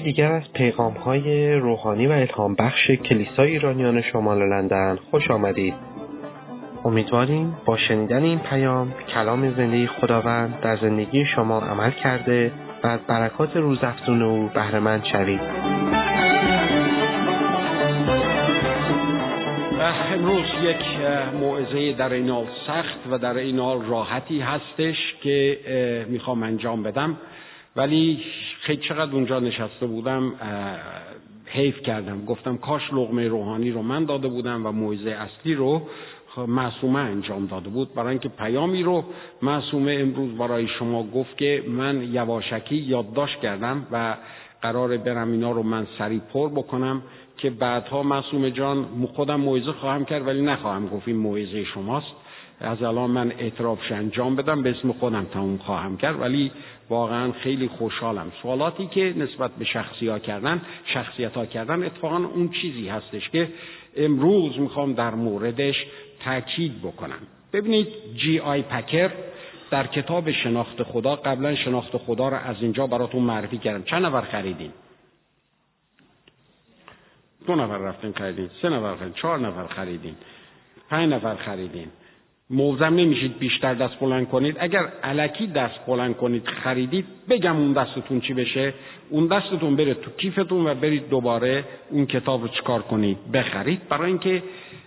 یکی دیگر از پیغام های روحانی و الهام بخش کلیسای ایرانیان شمال لندن خوش آمدید. امیدواریم با شنیدن این پیام کلام زندگی خداوند در زندگی شما عمل کرده و از برکات روزافزون او بهرهمند شوید. امروز یک موعظه در این حال سخت و در این حال راحتی هستش که می‌خوام انجام بدم ولی خیلی چقدر اونجا نشسته بودم حیف کردم. گفتم کاش لغمه روحانی رو من داده بودم و موعظه اصلی رو معصومه انجام داده بود. برای اینکه پیامی رو معصومه امروز برای شما گفت که من یواشکی یادداشت کردم و قرار برم اینا رو من سریع پر بکنم که بعدها معصومه جان خودم موعظه خواهم کرد ولی نخواهم گفت این موعظه شماست. از الان من اعترافش انجام بدم به اسم خودم تموم خواهم کرد. ولی واقعا خیلی خوشحالم. سوالاتی که نسبت به شخصی ها کردن شخصیت ها کردن اتفاقا اون چیزی هستش که امروز می‌خوام در موردش تاکید بکنم. ببینید جی آی پکر در کتاب شناخت خدا قبلا شناخت خدا رو از اینجا براتون معرفی کردم. چند نفر خریدین؟ دو نفر رفتین خریدین. سه نفر خریدین. چهار نفر خریدین. پنج نفر خریدین. موزم نمیشید بیشتر دست بلند کنید. اگر علکی دست بلند کنید خریدید بگم اون دستتون چی بشه. اون دستتون بره تو کیفتون و برید دوباره اون کتاب رو چکار کنید؟ بخرید. برای اینکه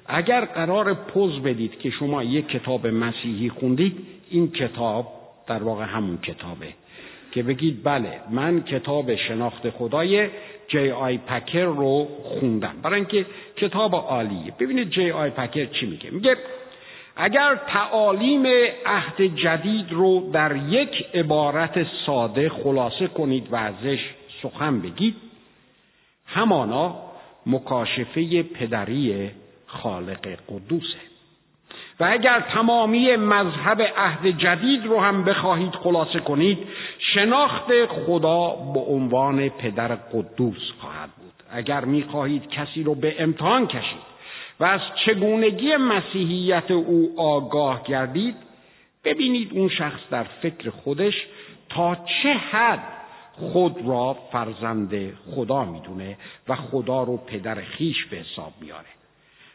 اگر قرار پوز بدید که شما یک کتاب مسیحی خوندید این کتاب در واقع همون کتابه. که بگید بله من کتاب شناخت خدای جی آی پکر رو خوندم. برای اینکه کتاب عالیه. ببینید جی آی پکر چی میگه؟ میگه اگر تعالیم عهد جدید رو در یک عبارت ساده خلاصه کنید و ازش سخن بگید همانا مکاشفه پدری خالق قدوسه. و اگر تمامی مذهب عهد جدید رو هم بخواهید خلاصه کنید شناخت خدا به عنوان پدر قدوس خواهد بود. اگر می‌خواهید کسی رو به امتحان کشید و از چگونگی مسیحیت او آگاه گردید ببینید اون شخص در فکر خودش تا چه حد خود را فرزند خدا می‌دونه و خدا رو پدر خیش به حساب میاره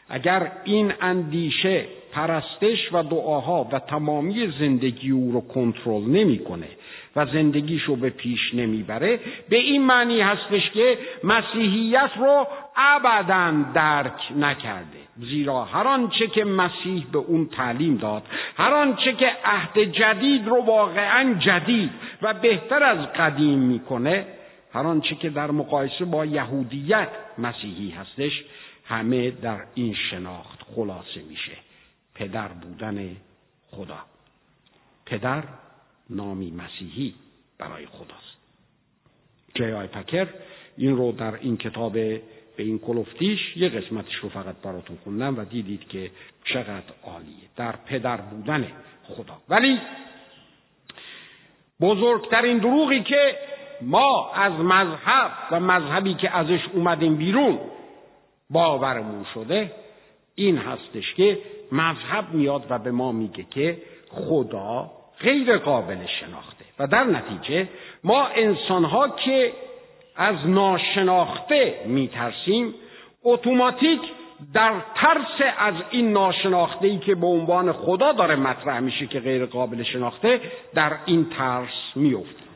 اگر این اندیشه پرستش و دعاها و تمامی زندگی او رو کنترل نمی‌کنه و زندگیش رو به پیش نمی‌بره. به این معنی هستش که مسیحیت رو ابدا درک نکرده. زیرا هر آنچه که مسیح به اون تعلیم داد هر آنچه که عهد جدید رو واقعا جدید و بهتر از قدیم می‌کنه هر آنچه که در مقایسه با یهودیت مسیحی هستش همه در این شناخت خلاصه میشه. پدر بودن خدا. پدر نامی مسیحی برای خداست. جای آی پکر این رو در این کتاب به این کلفتیش یه قسمتش رو فقط براتون خوندم و دیدید که چقدر عالیه. در پدر بودن خدا. ولی بزرگترین دروغی که ما از مذهب و مذهبی که ازش اومدیم بیرون باورمون شده این هستش که مذهب میاد و به ما میگه که خدا غیر قابل شناخته. و در نتیجه ما انسانها که از ناشناخته میترسیم اتوماتیک در ترس از این ناشناخته ای که به عنوان خدا داره مطرح میشه که غیر قابل شناخته در این ترس میفتیم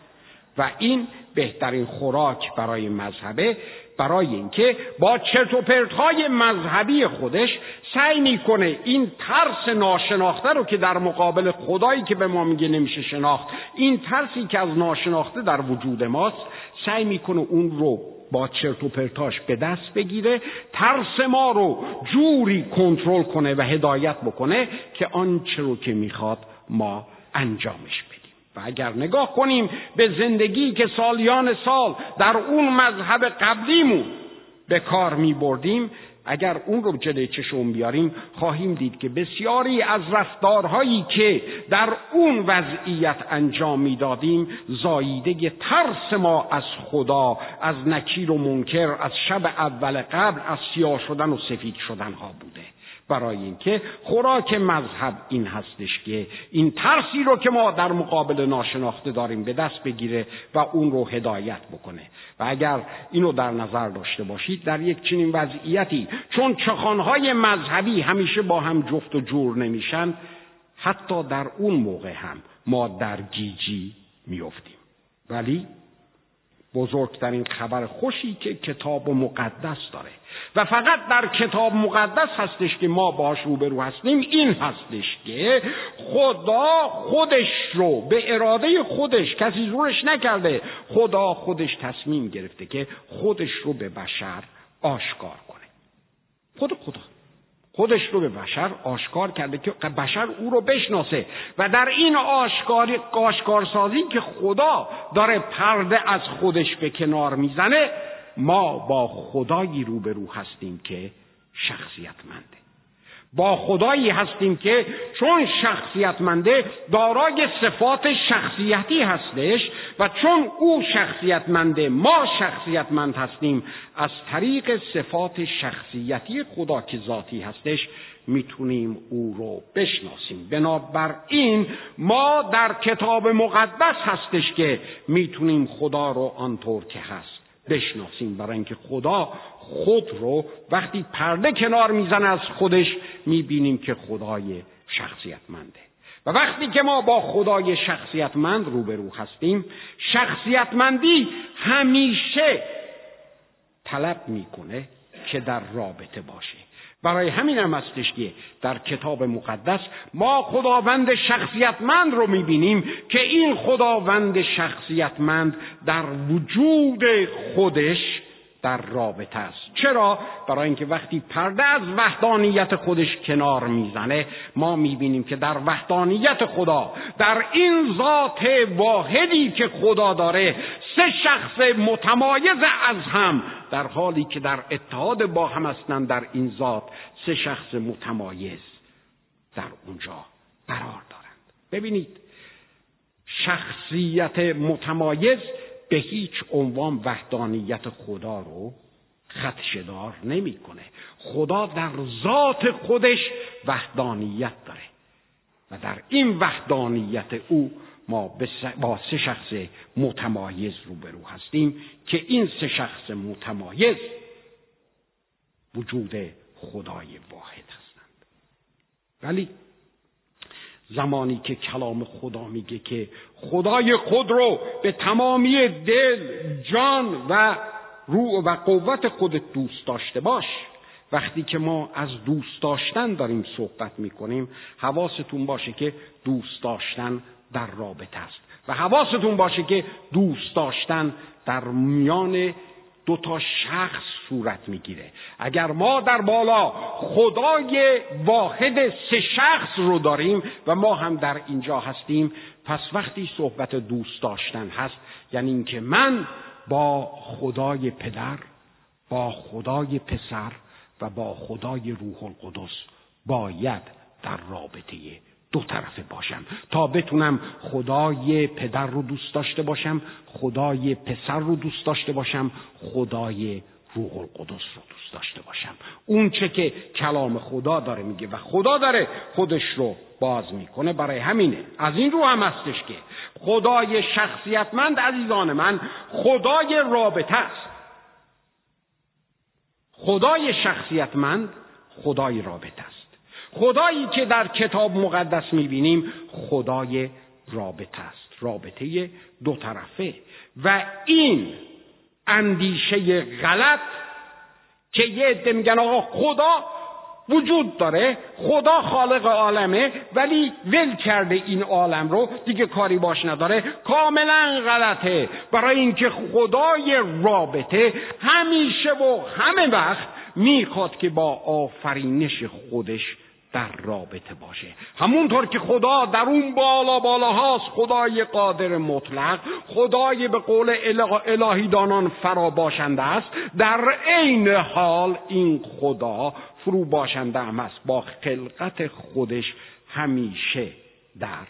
و این بهترین خوراک برای مذهبه برای اینکه با چرت و پرتهای مذهبی خودش سعی می‌کنه این ترس ناشناخته رو که در مقابل خدایی که به ما میگه نمیشه شناخت این ترسی که از ناشناخته در وجود ماست سعی می‌کنه اون رو با چرت و پرتاش به دست بگیره ترس ما رو جوری کنترل کنه و هدایت بکنه که آنچه رو که می‌خواد ما انجامش بدیم. و اگر نگاه کنیم به زندگی که سالیان سال در اون مذهب قبلیمون به کار می بردیم اگر اون رو جلوی چشم بیاریم خواهیم دید که بسیاری از رفتارهایی که در اون وضعیت انجام می‌دادیم زاییده ترس ما از خدا از نکیر و منکر از شب اول قبل از سیاه شدن و سفید شدن ها بوده. برای اینکه خوراک مذهب این هستش که این ترسی رو که ما در مقابل ناشناخته داریم به دست بگیره و اون رو هدایت بکنه. و اگر اینو در نظر داشته باشید در یک چنین وضعیتی چون چخانهای مذهبی همیشه با هم جفت و جور نمیشن حتی در اون موقع هم ما در گیجی میافتیم. ولی بزرگترین خبر خوشی که کتاب مقدس داره. و فقط در کتاب مقدس هستش که ما باش روبرو هستیم این هستش که خدا خودش رو به اراده خودش کسی زورش نکرده خدا خودش تصمیم گرفته که خودش رو به بشر آشکار کنه. خود خدا. خودش رو به بشر آشکار کرده که بشر او رو بشناسه. و در این آشکار آشکارسازی که خدا داره پرده از خودش به کنار می‌زنه ما با خدایی روبرو هستیم که شخصیتمنده. با خدایی هستیم که چون شخصیتمنده دارای صفات شخصیتی هستش و چون او شخصیتمنده ما شخصیتمند هستیم از طریق صفات شخصیتی خدا که ذاتی هستش می‌تونیم او رو بشناسیم. بنابراین ما در کتاب مقدس هستش که می‌تونیم خدا رو آنطور که هست بشناسیم برای اینکه خدا خود رو وقتی پرده کنار می‌زنه از خودش می‌بینیم که خدای شخصیتمنده. و وقتی که ما با خدای شخصیتمند روبرو هستیم شخصیتمندی همیشه طلب می‌کنه که در رابطه باشه. برای همین هم هستش که در کتاب مقدس ما خداوند شخصیتمند رو می‌بینیم که این خداوند شخصیتمند در وجود خودش در رابطه است. چرا؟ برای اینکه وقتی پرده از وحدانیت خودش کنار می‌زنه ما می‌بینیم که در وحدانیت خدا در این ذات واحدی که خدا داره سه شخص متمایز از هم در حالی که در اتحاد با هم هستند در این ذات سه شخص متمایز در اونجا قرار دارند. ببینید شخصیت متمایز به هیچ عنوان وحدانیت خدا رو خدشدار نمی‌کنه. خدا در ذات خودش وحدانیت داره و در این وحدانیت او ما با سه شخص متمایز روبرو هستیم که این سه شخص متمایز وجود خدای واحد هستند ولی زمانی که کلام خدا میگه که خدای خود رو به تمامی دل جان و روح و قوت خودت دوست داشته باش. وقتی که ما از دوست داشتن داریم صحبت می‌کنیم حواستون باشه که دوست داشتن در رابطه است. و حواستون باشه که دوست داشتن در میان دو تا شخص صورت می‌گیره. اگر ما در بالا خدای واحد سه شخص رو داریم و ما هم در اینجا هستیم پس وقتی صحبت دوست داشتن هست یعنی اینکه من با خدای پدر با خدای پسر و با خدای روح القدس باید در رابطه دو طرفه باشم. تا بتونم خدای پدر رو دوست داشته باشم خدای پسر رو دوست داشته باشم خدای روح القدس رو دوست داشته باشم. اون چه که کلام خدا داره میگه و خدا داره خودش رو باز می‌کنه برای همینه. از این رو هم هستش که خدای شخصیتمند عزیزان من خدای رابطه است. خدای شخصیتمند خدای رابطه است. خدایی که در کتاب مقدس می‌بینیم خدای رابطه است رابطه دو طرفه. و این اندیشه غلط که یه عده میگن آقا خدا وجود داره خدا خالق عالمه ولی ول کرده این عالم رو دیگه کاری باش نداره. کاملا غلطه. برای اینکه خدای رابطه همیشه و همه وقت می‌خواد که با آفرینش خودش در رابطه باشه. همونطور که خدا در اون بالا بالا هاست خدای قادر مطلق خدای به قول الهی دانان فرا باشنده است. در عین حال این خدا فرو باشنده هم است. با خلقت خودش همیشه در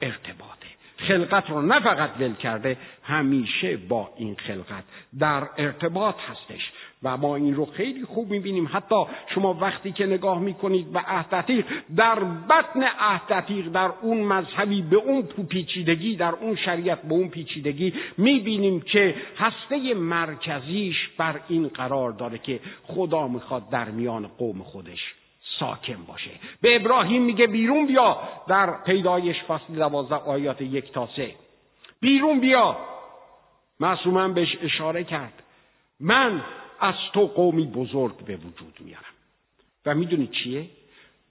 ارتباطه. خلقت رو نه فقط ول کرده همیشه با این خلقت در ارتباط هستش. و ما این رو خیلی خوب می‌بینیم. حتی شما وقتی که نگاه می‌کنید به عهد در بطن عهد در اون مذهبی به اون پیچیدگی در اون شریعت به اون پیچیدگی می‌بینیم که هسته مرکزیش بر این قرار داره که خدا می‌خواد در میان قوم خودش ساکن باشه. به ابراهیم میگه بیرون بیا در پیدایش فصل دوازده آیات یک تا سه. بیرون بیا. معصومن بهش اشاره کرد. من از تو قومی بزرگ به وجود میارم. و می‌دونی چیه؟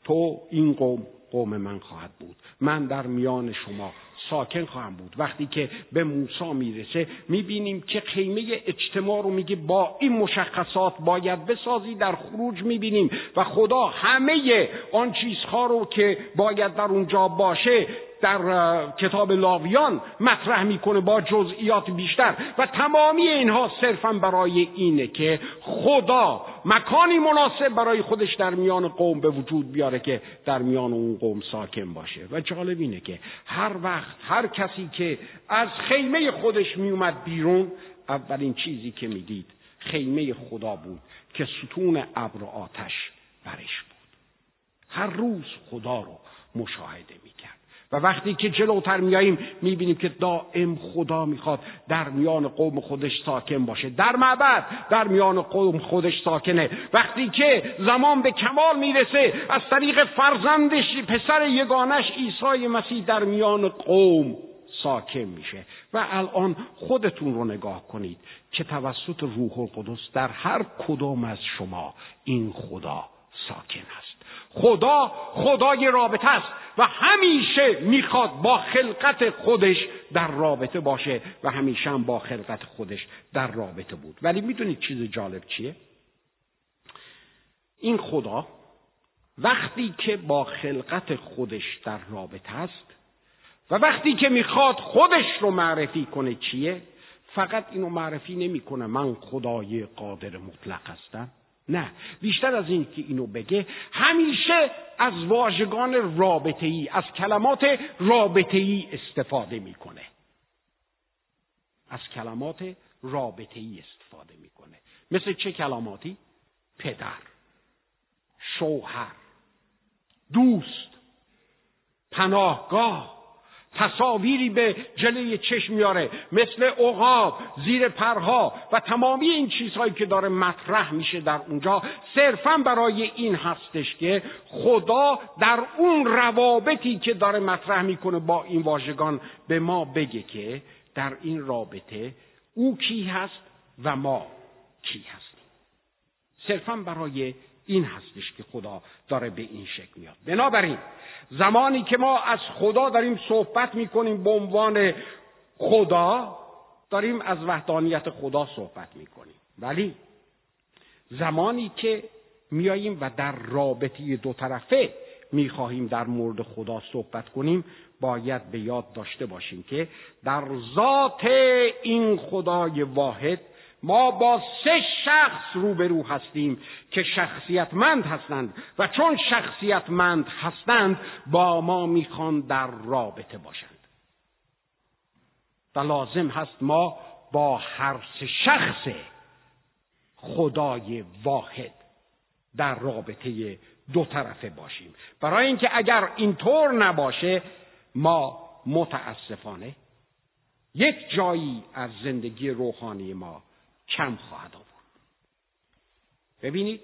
تو این قوم قوم من خواهد بود. من در میان شما ساکن خواهم بود. وقتی که به موسی می‌رسه می‌بینیم که خیمه اجتماع رو میگه با این مشخصات باید بسازی. در خروج می‌بینیم. و خدا همه آن چیزها رو که باید در اونجا باشه در کتاب لاویان مطرح می‌کنه با جزئیات بیشتر. و تمامی اینها صرفا برای اینه که خدا مکانی مناسب برای خودش در میان قوم به وجود بیاره که در میان اون قوم ساکن باشه. و جالب اینه که هر وقت هر کسی که از خیمه خودش میومد بیرون اولین چیزی که می‌دید خیمه خدا بود که ستون ابر آتش برش بود. هر روز خدا رو مشاهده و وقتی که جلوتر میاییم می‌بینیم که دائم خدا می‌خواد در میان قوم خودش ساکن باشه. در معبد در میان قوم خودش ساکنه. وقتی که زمان به کمال می‌رسه از طریق فرزندش پسر یگانش عیسی مسیح در میان قوم ساکن میشه. و الان خودتون رو نگاه کنید که توسط روح القدس در هر کدام از شما این خدا ساکن است. خدا خدای رابطه است و همیشه می‌خواد با خلقت خودش در رابطه باشه و همیشه هم با خلقت خودش در رابطه بود. ولی می‌دونید چیز جالب چیه؟ این خدا وقتی که با خلقت خودش در رابطه است و وقتی که می‌خواد خودش رو معرفی کنه چیه؟ فقط اینو معرفی نمی‌کنه. من خدای قادر مطلق هستم. نه. بیشتر از این که اینو بگه همیشه از واژگان رابطه ای از کلمات رابطه ای استفاده می‌کنه. از کلمات رابطه ای استفاده می‌کنه. مثل چه کلماتی؟ پدر شوهر دوست پناهگاه. تصاویری به جلوی چشم میاره مثل عقاب زیر پرها و تمامی این چیزهایی که داره مطرح میشه در اونجا. صرفا برای این هستش که خدا در اون روابطی که داره مطرح می‌کنه با این واژگان به ما بگه که در این رابطه او کی هست و ما کی هستیم. صرفا برای این هستش که خدا داره به این شکل میاد. بنابراین زمانی که ما از خدا داریم صحبت می‌کنیم به عنوان خدا داریم از وحدانیت خدا صحبت می‌کنیم. ولی زمانی که میاییم و در رابطی دو طرفه می‌خواهیم در مورد خدا صحبت کنیم باید به یاد داشته باشیم که در ذات این خدای واحد ما با سه شخص روبرو هستیم که شخصیتمند هستند و چون شخصیتمند هستند با ما می‌خوان در رابطه باشند. و لازم هست ما با هر سه شخص خدای واحد در رابطه دو طرفه باشیم. برای اینکه اگر اینطور نباشه ما متاسفانه یک جایی از زندگی روحانی ما کم خواهد آورد. ببینید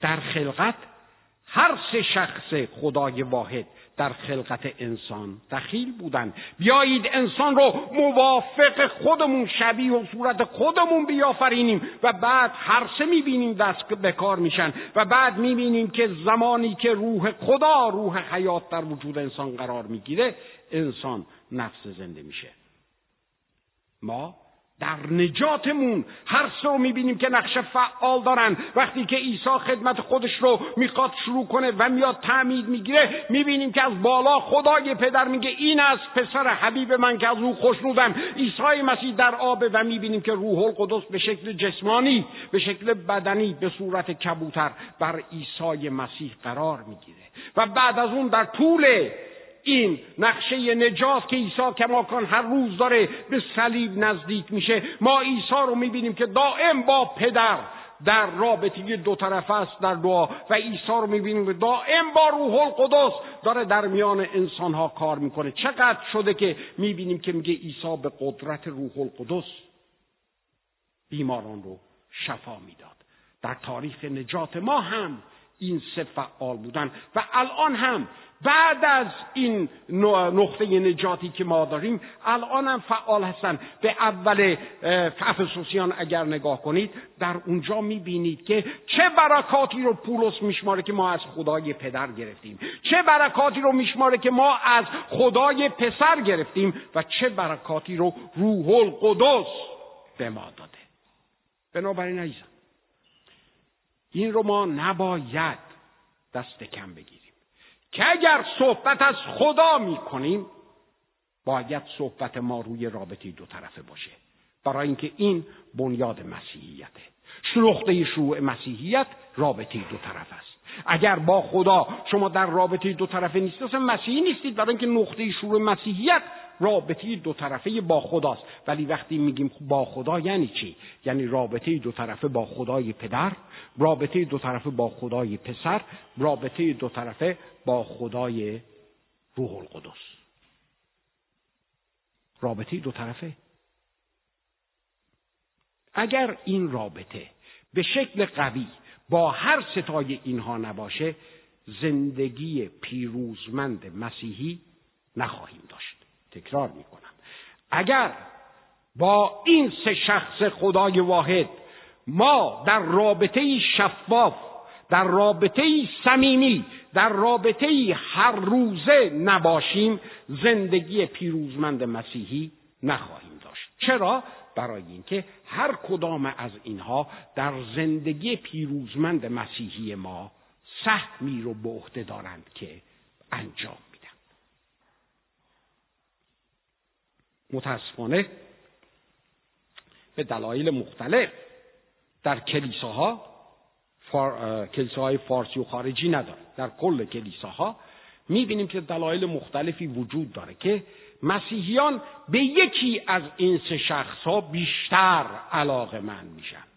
در خلقت هر سه شخص خدای واحد در خلقت انسان دخیل بودند بیایید انسان رو موافق خودمون شبیه و صورت خودمون بیافرینیم و بعد هر سه می‌بینیم دست به کار میشن و بعد می‌بینیم که زمانی که روح خدا روح حیات در وجود انسان قرار می‌گیره انسان نفس زنده میشه. ما در نجاتمون هر سه رو می‌بینیم که نقش فعال دارن. وقتی که عیسی خدمت خودش رو می‌خواد شروع کنه و میاد تعمید می‌گیره می‌بینیم که از بالا خدای پدر میگه این از پسر حبیب من که از او خوشنودم عیسی مسیح در آبه و می‌بینیم که روح القدس به شکل جسمانی به شکل بدنی به صورت کبوتر بر عیسی مسیح قرار می‌گیره. و بعد از اون در طول این نقشه نجات که عیسی کماکان هر روز داره به صلیب نزدیک میشه. ما عیسی رو می‌بینیم که دائم با پدر در رابطه دو طرفه است در دعا و عیسی رو می‌بینیم دائم با روح القدس داره در میان انسان ها کار می‌کنه. چقدر شده که می‌بینیم که میگه عیسی به قدرت روح القدس بیماران رو شفا می‌داد. در تاریخ نجات ما هم این سه فعال بودن و الان هم بعد از این نقطه نجاتی که ما داریم الان هم فعال هستن. به اول افسوسیان اگر نگاه کنید در اونجا می‌بینید که چه برکاتی رو پولس میشماره که ما از خدای پدر گرفتیم. چه برکاتی رو میشماره که ما از خدای پسر گرفتیم و چه برکاتی رو روح القدس به ما داده. بنابراین عزیزم این رو ما نباید دست کم بگیریم. که اگر صحبت از خدا می کنیم باید صحبت ما روی رابطه دو طرفه باشه. برای اینکه این بنیاد مسیحیته. نقطه شروع مسیحیت رابطه دو طرف است. اگر با خدا شما در رابطه دو طرفه نیستید مسیحی نیستید. برای اینکه نقطه شروع مسیحیت رابطه دو طرفه با خداست. ولی وقتی میگیم با خدا یعنی چی؟ یعنی رابطه دو طرفه با خدای پدر رابطه دو طرفه با خدای پسر رابطه دو طرفه با خدای روح القدس. رابطه دو طرفه. اگر این رابطه به شکل قوی با هر ستای اینها نباشه زندگی پیروزمند مسیحی نخواهیم داشت. تکرار می کنم اگر با این سه شخص خدای واحد ما در رابطه شفاف در رابطه صمیمی در رابطه هر روزه نباشیم زندگی پیروزمند مسیحی نخواهیم داشت. چرا؟ برای اینکه هر کدام از اینها در زندگی پیروزمند مسیحی ما سهمی رو به عهده دارند که انجام میدن متاسفانه به دلایل مختلف در کلیساها فار، کلیساهای فارسی و خارجی نداره. در کل کلیساها می‌بینیم که دلایل مختلفی وجود داره که مسیحیان به یکی از این سه شخص ها بیشتر علاقه من میشن.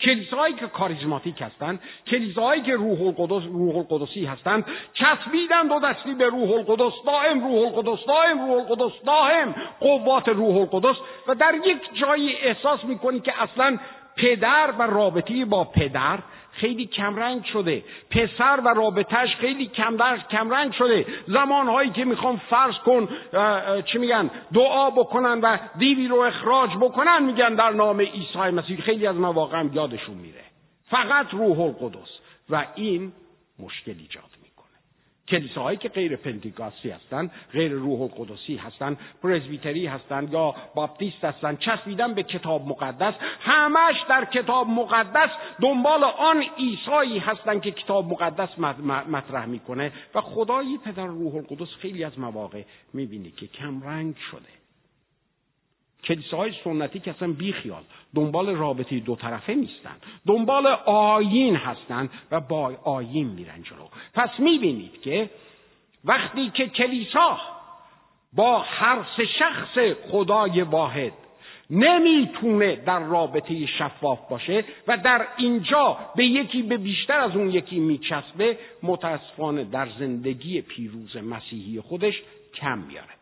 کلیساهایی که کاریزماتیک هستند کلیساهایی که روح القدس روح القدسی هستند چسبیدن دو دستی به روح القدس دائم روح القدس دائم روح القدس دائم قوات روح القدس. و در یک جایی احساس می‌کنی که اصلا پدر و رابطه با پدر خیلی کمرنگ شده. پسر و رابطهش خیلی کمرنگ شده. زمانهایی که می‌خوام فرض کن چی میگن دعا بکنن و دیوی رو اخراج بکنن میگن در نام عیسی مسیح خیلی از مواقع هم یادشون میره. فقط روح القدس. و این مشکل ایجاد کلیساهایی که غیر پنتیکاستی هستند غیر روح القدسی هستند پرزبیتری هستند یا باپتیست هستند چسبیدن به کتاب مقدس همش در کتاب مقدس دنبال آن عیسایی هستند که کتاب مقدس مطرح می‌کنه. و خدای پدر روح القدس خیلی از مواقع می‌بینی که کمرنگ شده. کلیساهای سنتی که اصلا بیخیال دنبال رابطه دو طرفه نیستن. دنبال آیین هستند و با آیین میرن جلو. پس می‌بینید که وقتی که کلیسا با هر سه شخص خدای واحد نمی‌تونه در رابطه شفاف باشه و در اینجا به یکی به بیشتر از اون یکی میچسبه متاسفانه در زندگی پیروز مسیحی خودش کم میاره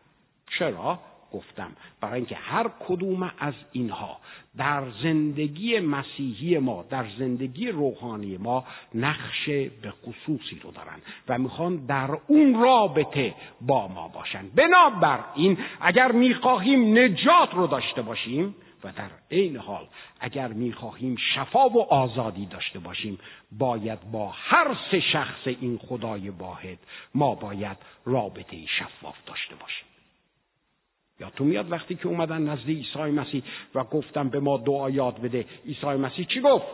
چرا؟ گفتم. برای اینکه هر کدوم از اینها در زندگی مسیحی ما در زندگی روحانی ما نقش به خصوصی رو دارن و می‌خوان در اون رابطه با ما باشن. بنابراین اگر می‌خواهیم نجات رو داشته باشیم و در عین حال اگر می‌خواهیم شفا و آزادی داشته باشیم باید با هر سه شخص این خدای واحد ما باید رابطه شفاف داشته باشیم. یا تو میاد وقتی که اومدن نزد عیسی مسیح و گفتم به ما دعا یاد بده عیسی مسیح چی گفت؟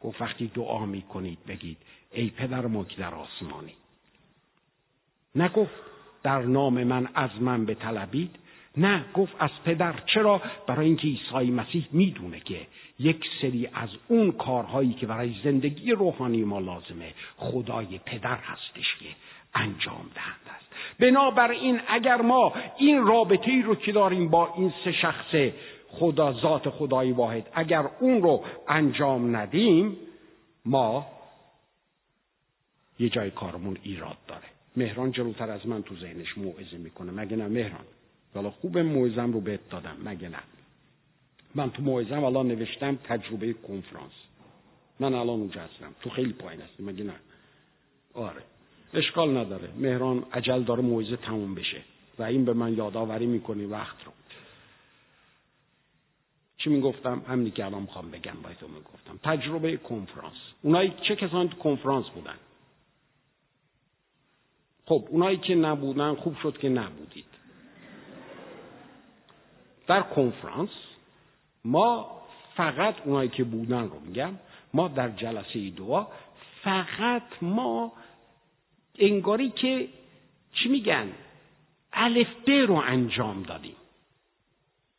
گفت وقتی دعا می‌کنید بگید ای پدر ما که در آسمانی. نگفت در نام من از من به طلبید نه گفت از پدر. چرا؟ برای اینکه عیسی مسیح می‌دونه که یک سری از اون کارهایی که برای زندگی روحانی ما لازمه خدای پدر هستش که انجام دهنده بنابراین اگر ما این رابطه ای رو که داریم با این سه شخص خدا ذات خدای واحد. اگر اون رو انجام ندیم ما یه جای کارمون ایراد داره. مهران جلوتر از من تو ذهنش موعظه می‌کنه. مگه نه مهران؟ حالا خوب موعظم رو بهت دادم. مگه نه؟ من تو موعظم الان نوشتم تجربه کنفرانس. من الان اونجا هستم. تو خیلی پایین هستی. مگه نه؟ آره. اشکال نداره. مهران عجل داره موعظه تموم بشه. و این به من یادآوری می‌کنی وقت رو. چی می‌گفتم؟ همینی که الان می‌خوام بگم باید می‌گفتم تجربه کنفرانس. اونایی چه کسانی تو کنفرانس بودن؟ خب اونایی که نبودن خوب شد که نبودید. در کنفرانس ما فقط اونایی که بودن رو میگم ما در جلسه دعا فقط ما انگاری که چی میگن؟ الف ب رو انجام دادیم.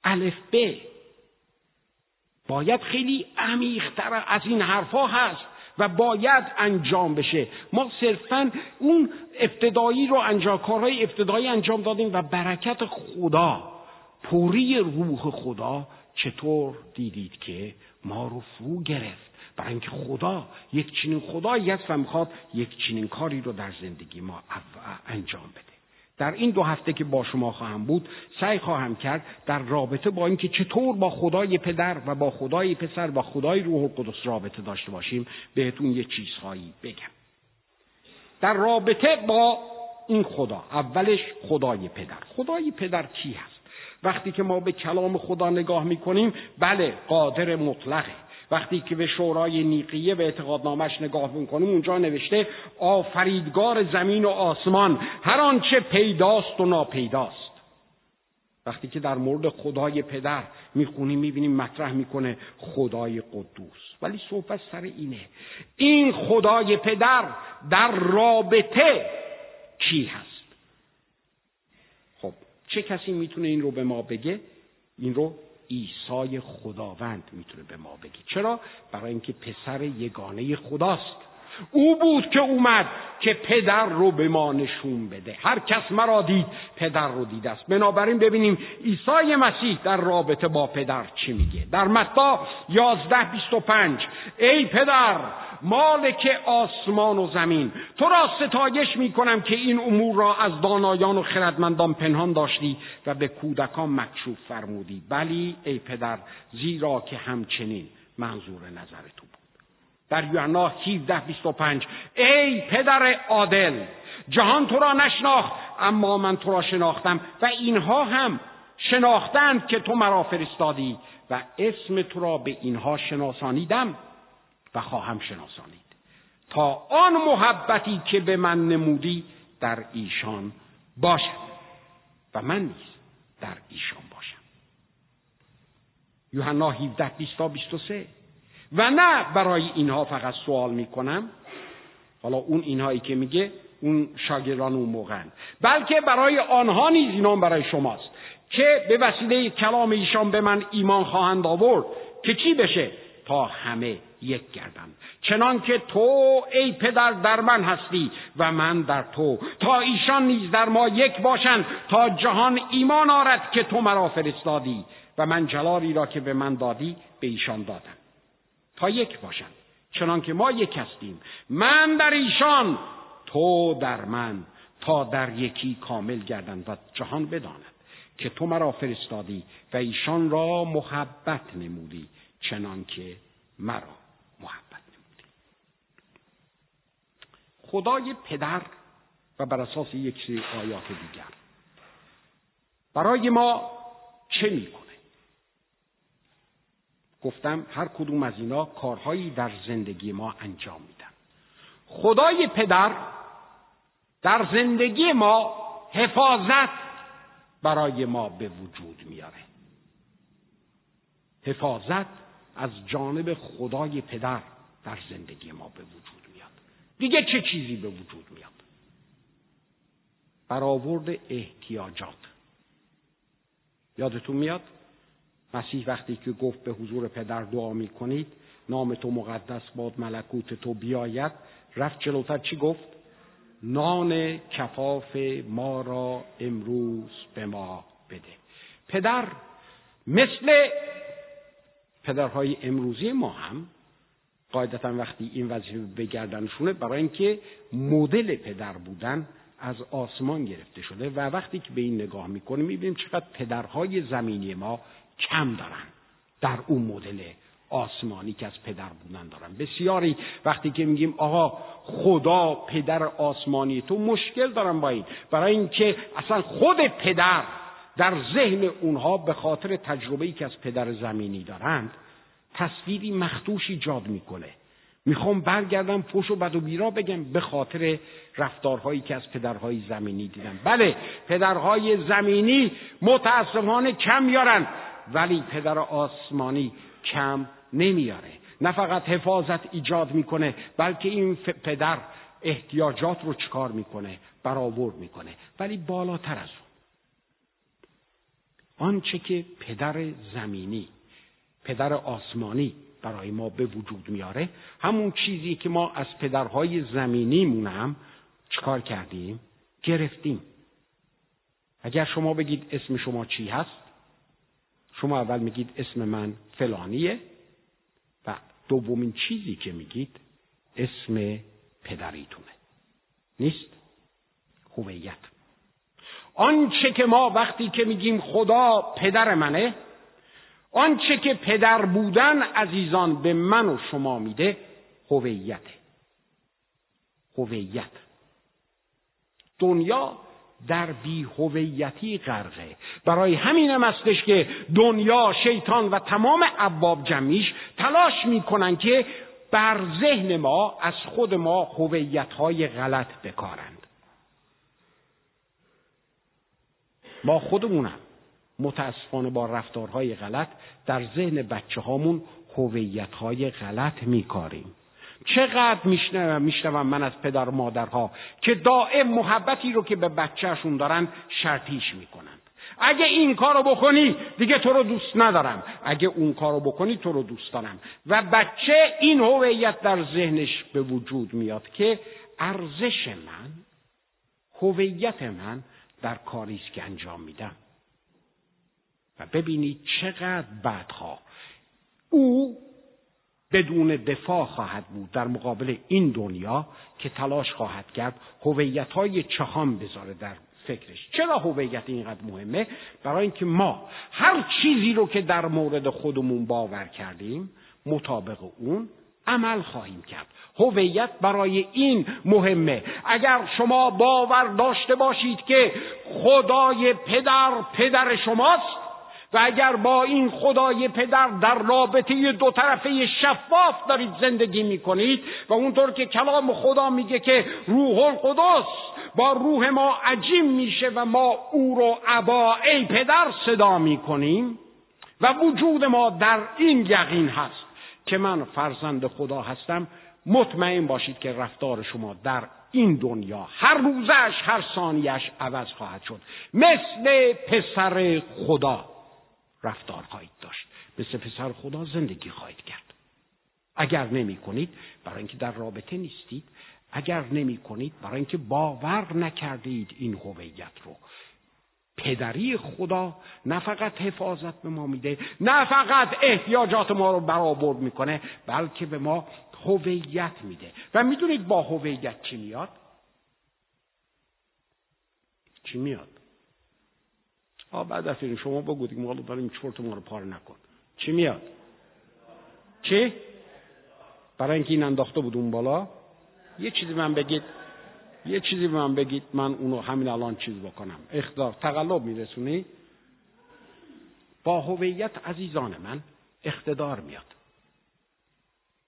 الف ب. باید خیلی عمیقتر از این حرفها هست و باید انجام بشه. ما صرفا اون ابتدایی رو انجام کارهای ابتدایی انجام دادیم و برکت خدا پوری روح خدا چطور دیدید که ما رو فرو گرفت؟ برای اینکه خدا یک چنین خدایی است و می‌خواد یک چنین کاری رو در زندگی ما انجام بده. در این دو هفته که با شما خواهم بود سعی خواهم کرد در رابطه با اینکه چطور با خدای پدر و با خدای پسر و خدای روح القدس رابطه داشته باشیم بهتون یه چیزهایی بگم. در رابطه با این خدا اولش خدای پدر. خدای پدر کی هست؟ وقتی که ما به کلام خدا نگاه می‌کنیم بله قادر مطلقه. وقتی که به شورای نیقیه به اعتقادنامش نگاه می‌کنیم اونجا نوشته آفریدگار زمین و آسمان هر آنچه پیداست و ناپیداست. وقتی که در مورد خدای پدر می‌خونیم می‌بینیم مطرح می‌کنه خدای قدوس. ولی صحبت سر اینه این خدای پدر در رابطه کی هست؟ خب چه کسی می‌تونه این رو به ما بگه؟ این رو عیسی خداوند می‌تونه به ما بگه. چرا؟ برای اینکه پسر یگانه خداست. او بود که اومد که پدر رو به ما نشون بده. هر کس مرا دید پدر رو دیده است. بنابراین ببینیم عیسی مسیح در رابطه با پدر چی میگه. در متا یازده بیست و پنج ای پدر مالک آسمان و زمین. تو را ستایش می کنم که این امور را از دانایان و خردمندان پنهان داشتی و به کودکان مکشوف فرمودی. بلی ای پدر زیرا که همچنین منظور نظر تو بود. در یوحنا 17 25 ای پدر عادل جهان تو را نشناخت اما من تو را شناختم و اینها هم شناختند که تو مرا فرستادی و اسم تو را به اینها شناسانیدم. و خواهم شناسانید. تا آن محبتی که به من نمودی در ایشان باشد و من نیز در ایشان باشم. یوحنا 17 20 23 و نه برای اینها فقط سوال می‌کنم. حالا اون اینهایی که میگه اون شاگردان اون موقع بلکه برای آنها نیز اینا برای شماست که به وسیله کلام ایشان به من ایمان خواهند آورد که چی بشه؟ تا همه یک گردند چنان که تو ای پدر در من هستی و من در تو. تا ایشان نیز در ما یک باشند تا جهان ایمان آرد که تو مرا فرستادی و من جلالی را که به من دادی به ایشان دادم. تا یک باشند. چنان که ما یک هستیم. من در ایشان تو در من. تا در یکی کامل گردند و جهان بداند که تو مرا فرستادی و ایشان را محبت نمودی چنان که مرا محبت نمودی خدای پدر و بر اساس یک سری آیات دیگر. برای ما چه می‌کنه؟ گفتم هر کدوم از اینا کارهایی در زندگی ما انجام میدن. خدای پدر در زندگی ما حفاظت برای ما به وجود میاره. حفاظت از جانب خدای پدر در زندگی ما به وجود میاد. دیگه چه چیزی به وجود میاد؟ برآورد احتیاجات. یادتون میاد؟ مسیح وقتی که گفت به حضور پدر دعا می کنید نام تو مقدس باد ملکوت تو بیاید رفت جلوتر چی گفت؟ نان کفاف ما را امروز به ما بده. پدر مثل پدرهای امروزی ما هم قاعدتا وقتی این وظیفه بگردنشونه برای اینکه مدل پدر بودن از آسمان گرفته شده و وقتی که به این نگاه می‌کنیم می‌بینیم چقدر پدرهای زمینی ما کم دارن در اون مدل آسمانی که از پدر بودن دارن. بسیاری وقتی که میگیم آقا خدا پدر آسمانی تو مشکل دارن با این. برای اینکه اصلا خود پدر در ذهن اونها به خاطر تجربه‌ای که از پدر زمینی دارند تصویری مختوش ایجاد می‌کنه. می‌خوام برگردم فوش و بد و بیرا بگم به خاطر رفتارهایی که از پدرهای زمینی دیدم. بله پدرهای زمینی متاسفانه کم یارن ولی پدر آسمانی کم نمیاره. نه فقط حفاظت ایجاد می‌کنه بلکه این پدر احتیاجات رو چکار می‌کنه برآورد می‌کنه. ولی بالاتر از اون آنچه که پدر زمینی پدر آسمانی برای ما به وجود میاره. همون چیزی که ما از پدرهای زمینیمون هم چکار کردیم؟ گرفتیم. اگر شما بگید اسم شما چی هست شما اول میگید اسم من فلانیه و دومین چیزی که میگید اسم پدریتونه. نیست؟ هویت آنچه که ما وقتی که میگیم خدا پدر منه آنچه که پدر بودن عزیزان به من و شما میده هویت. هویت. دنیا در بی هویتی غرقه. برای همینم هستش که دنیا شیطان و تمام ابواب جمعیش تلاش می‌کنن که بر ذهن ما از خود ما هویت های غلط بکارند. ما خودمونم. متاسفانه با رفتارهای غلط در ذهن بچه هامون هویت های غلط میکاریم. چقدر میشنوم میشنوم من از پدر و مادرها که دائم محبتی رو که به بچهشون دارن شرطیش می‌کنن اگه این کارو بکنی دیگه تو رو دوست ندارم. اگه اون کارو بکنی تو رو دوست دارم. و بچه این هویت در ذهنش به وجود میاد که ارزش من هویت من در کاریست که انجام میدم. و ببینید چقدر بدخواه. او بدون دفاع خواهد بود در مقابل این دنیا که تلاش خواهد کرد هویت های چهان بذاره در فکرش. چرا هویت اینقدر مهمه؟ برای اینکه ما هر چیزی رو که در مورد خودمون باور کردیم مطابق اون عمل خواهیم کرد. هویت برای این مهمه. اگر شما باور داشته باشید که خدای پدر پدر شماست و اگر با این خدای پدر در رابطه دو طرفه شفاف دارید زندگی می کنید و اونطور که کلام خدا میگه که روح القدس با روح ما عجیم میشه و ما او رو عبا ای پدر صدا می کنیم و وجود ما در این یقین هست که من فرزند خدا هستم مطمئن باشید که رفتار شما در این دنیا هر روزش هر ثانیش عوض خواهد شد. مثل پسر خدا. رفتار خواهید داشت. مثل پسر خدا زندگی خواهید کرد. اگر نمی کنید برای اینکه در رابطه نیستید اگر نمی کنید برای اینکه باور نکردید این هویت رو. پدری خدا نه فقط حفاظت به ما میده نه فقط احتیاجات ما رو برآورد می‌کنه بلکه به ما هویت میده. و می‌دونید با هویت چی میاد؟ چی میاد؟ بعد از این شما بگو دیگه حالا داریم چرت ما رو پار نکن. چی میاد؟ چی؟ برای اینکه این انداخته بود اون بالا. یه چیزی من بگید. یه چیزی من بگید. من اونو همین الان چیز بکنم. اختار تقلب میرسونی؟ با هویت عزیزان من اقتدار میاد.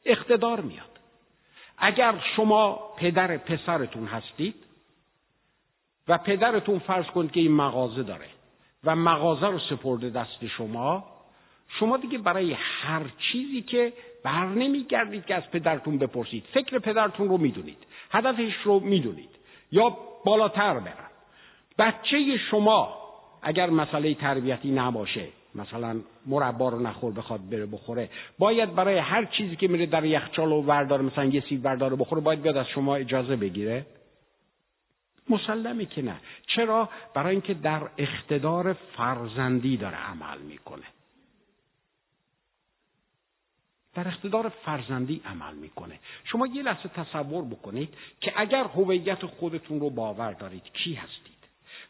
اقتدار میاد. اگر شما پدر پسرتون هستید و پدرتون فرض کنید که این مغازه داره و مغازه رو سپرده دست شما. شما دیگه برای هر چیزی که بر نمیگردید که از پدرتون بپرسید. فکر پدرتون رو می‌دونید. هدفش رو می‌دونید. یا بالاتر برن. بچه شما اگر مسئله تربیتی نباشه مثلا مربا رو نخور بخواد بره بخوره باید برای هر چیزی که میره در یخچال و ورداره مثلا یه سیب ورداره بخوره باید بیاد از شما اجازه بگیره. مسلمه که نه. چرا؟ برای اینکه در اقتدار فرزندی داره عمل می‌کنه. در اقتدار فرزندی عمل می‌کنه. شما یه لحظه تصور بکنید که اگر هویت خودتون رو باور دارید کی هستید؟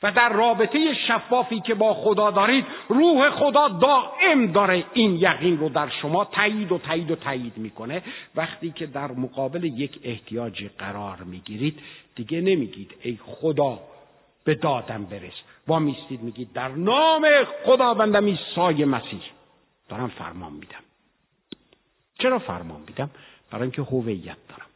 و در رابطه شفافی که با خدا دارید روح خدا دائم داره این یقین رو در شما تایید و تایید و تایید می‌کنه. وقتی که در مقابل یک احتیاجی قرار می‌گیرید دیگه نمیگید ای خدا به دادم برس. با میستید میگید در نام خداوندم عیسی مسیح. دارم فرمان میدم. چرا فرمان میدم؟ برای اینکه هویت دارم.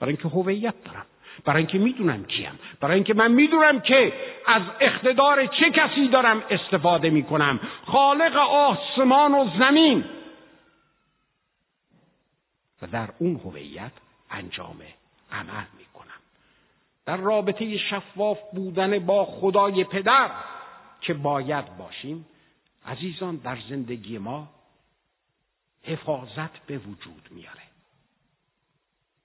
برای اینکه هویت دارم. برای اینکه می‌دونم کیم. برای اینکه من می‌دونم که از اقتدار چه کسی دارم استفاده می‌کنم. خالق آسمان و زمین. و در اون هویت انجام عمل می‌کنم. در رابطه شفاف بودن با خدای پدر که باید باشیم عزیزان در زندگی ما حفاظت به وجود میاره.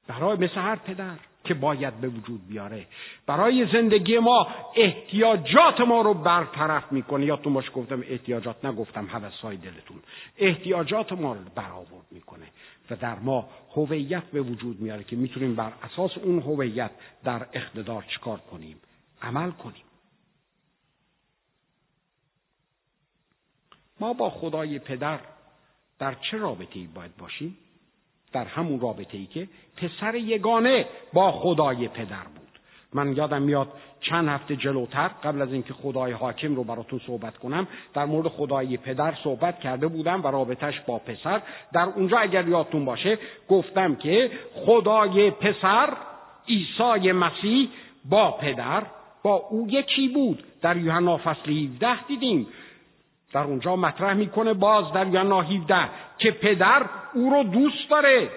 برای مثل هر پدر که باید به وجود بیاره. برای زندگی ما احتیاجات ما رو برطرف می‌کنه. یا تو باش گفتم احتیاجات نگفتم حوثهای دلتون. احتیاجات ما رو برآورد می‌کنه و در ما هویت به وجود میاره که می‌تونیم بر اساس اون هویت در اقتدار چکار کنیم؟ عمل کنیم. ما با خدای پدر در چه رابطه ای باید باشیم؟ در همون رابطه ای که پسر یگانه با خدای پدر بود. من یادم میاد چند هفته جلوتر قبل از اینکه خدای حاکم رو براتون صحبت کنم در مورد خدای پدر صحبت کرده بودم و رابطش با پسر. در اونجا اگر یادتون باشه گفتم که خدای پسر عیسی مسیح با پدر با او یکی بود. در یوحنا فصل 17 دیدیم در اونجا مطرح می‌کنه باز در یوحنا 17 که پدر او رو دوست داره.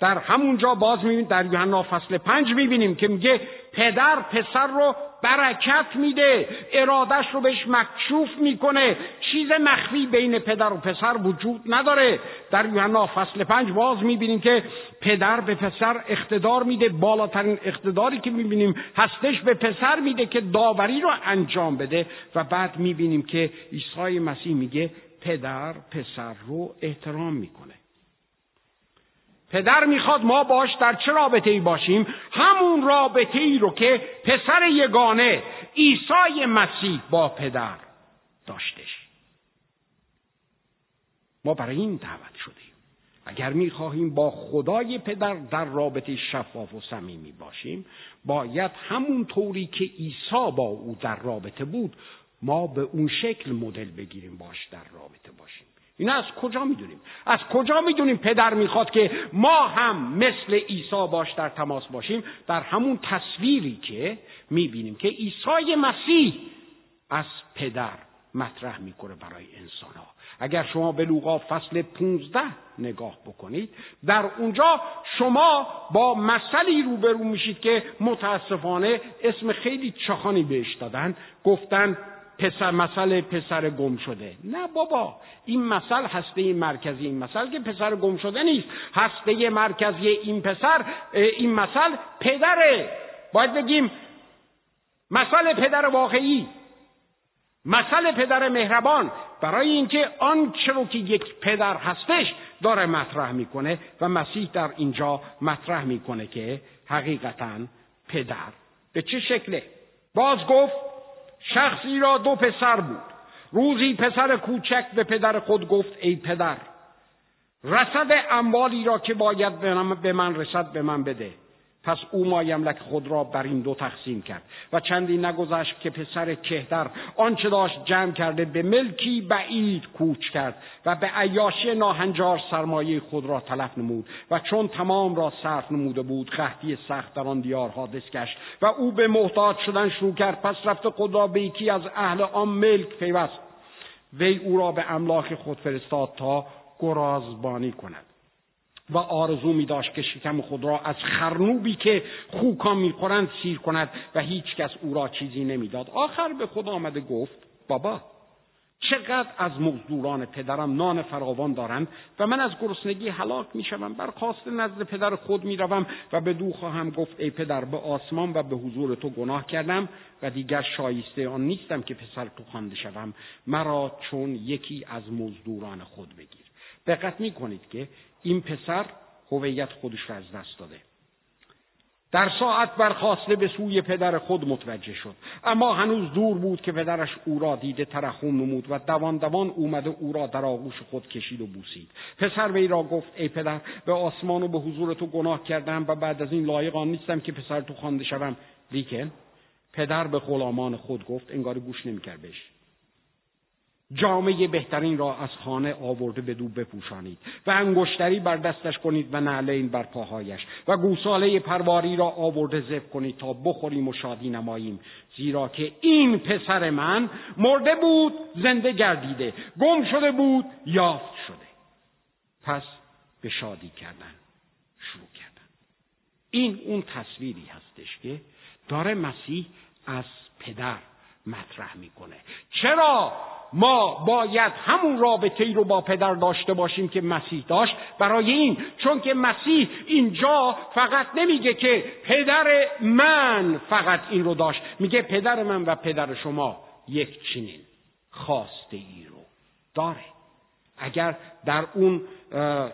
در همونجا باز می‌بینیم در یوحنا فصل پنج می‌بینیم که میگه پدر پسر رو برکت میده ارادش رو بهش مکشوف می‌کنه. چیز مخفی بین پدر و پسر وجود نداره. در یوحنا فصل پنج باز می‌بینیم که پدر به پسر اقتدار میده. بالاترین اقتداری که می‌بینیم هستش به پسر میده که داوری رو انجام بده. و بعد می‌بینیم که عیسی مسیح میگه پدر پسر رو احترام می‌کنه. پدر می‌خواد ما باش در چه رابطه ای باشیم؟ همون رابطه ای رو که پسر یگانه عیسی مسیح با پدر داشتش. ما برای این دعوت شدیم. اگر می‌خواهیم با خدای پدر در رابطه شفاف و صمیمی باشیم باید همون طوری که عیسی با او در رابطه بود ما به اون شکل مدل بگیریم باش در رابطه باشیم. این از کجا می‌دونیم؟ از کجا می‌دونیم پدر می‌خواد که ما هم مثل عیسی باش در تماس باشیم؟ در همون تصویری که می‌بینیم که عیسی مسیح از پدر مطرح می‌کنه برای انسان ها اگر شما به لوقا فصل 15 نگاه بکنید در اونجا شما با مثلی روبرو میشید که متاسفانه اسم خیلی چخانی بهش دادن. گفتن پسر مسئله پسر گم شده. نه بابا این مثل هسته مرکزی این مثل که پسر گم شده نیست. هسته مرکزی این پسر این مثل پدره. باید بگیم مثل پدر واقعی. مثل پدر مهربان. برای اینکه آنچه رو که یک پدر هستش داره مطرح می‌کنه و مسیح در اینجا مطرح می‌کنه که حقیقتا پدر. به چه شکله؟ باز گفت شخصی را دو پسر بود. روزی پسر کوچک به پدر خود گفت ای پدر رسد اموالی را که باید به من رسد به من بده. پس او مایملک خود را بر این دو تقسیم کرد و چندی نگذشت که پسر کهتر آنچه داشت جمع کرده به ملکی بعید کوچ کرد و به عیاشی ناهنجار سرمایه خود را تلف نمود و چون تمام را صرف نموده بود قحطی سخت در آن دیار حادث گشت و او به محتاج شدن شروع کرد. پس رفت خود را به یکی از اهل آن ملک پیوست. وی او را به املاک خود فرستاد تا گرازبانی کند. و آرزو می داشت که شکم خود را از خرنوبی که خوکان می‌خورند سیر کند و هیچ کس او را چیزی نمی‌داد. آخر به خود آمده گفت بابا چقدر از مزدوران پدرم نان فراوان دارند و من از گرسنگی هلاک می‌شوم برخواست نزد پدر خود می‌روم و به دو خواهم گفت ای پدر به آسمان و به حضور تو گناه کردم و دیگر شایسته آن نیستم که پسر تو خوانده شوم. مرا چون یکی از مزدوران خود بگیر. دقت می‌کنید که این پسر هویت خودش را از دست داده. در ساعت برخواسته به سوی پدر خود متوجه شد. اما هنوز دور بود که پدرش او را دیده ترحم نمود و دوان دوان اومده او را در آغوش خود کشید و بوسید. پسر وی را گفت ای پدر به آسمان و به حضور تو گناه کردم و بعد از این لایق آن نیستم که پسر تو خوانده شوم. لیکن؟ پدر به غلامان خود گفت انگار گوش نمی‌کرد بهش. جامعه بهترین را از خانه آورده به دو بپوشانید و انگشتری بر دستش کنید و نعلین بر پاهایش و گوساله پرواری را آورده زب کنید تا بخوریم و شادی نماییم. زیرا که این پسر من مرده بود زنده گردیده. گم شده بود یافت شده. پس به شادی کردن شروع کردن. این اون تصویری هستش که داره مسیح از پدر مطرح می‌کنه. چرا ما باید همون رابطه ای رو با پدر داشته باشیم که مسیح داشت؟ برای این چون که مسیح اینجا فقط نمیگه که پدر من فقط این رو داشت. میگه پدر من و پدر شما یک چنین خواسته ای رو داره. اگر در اون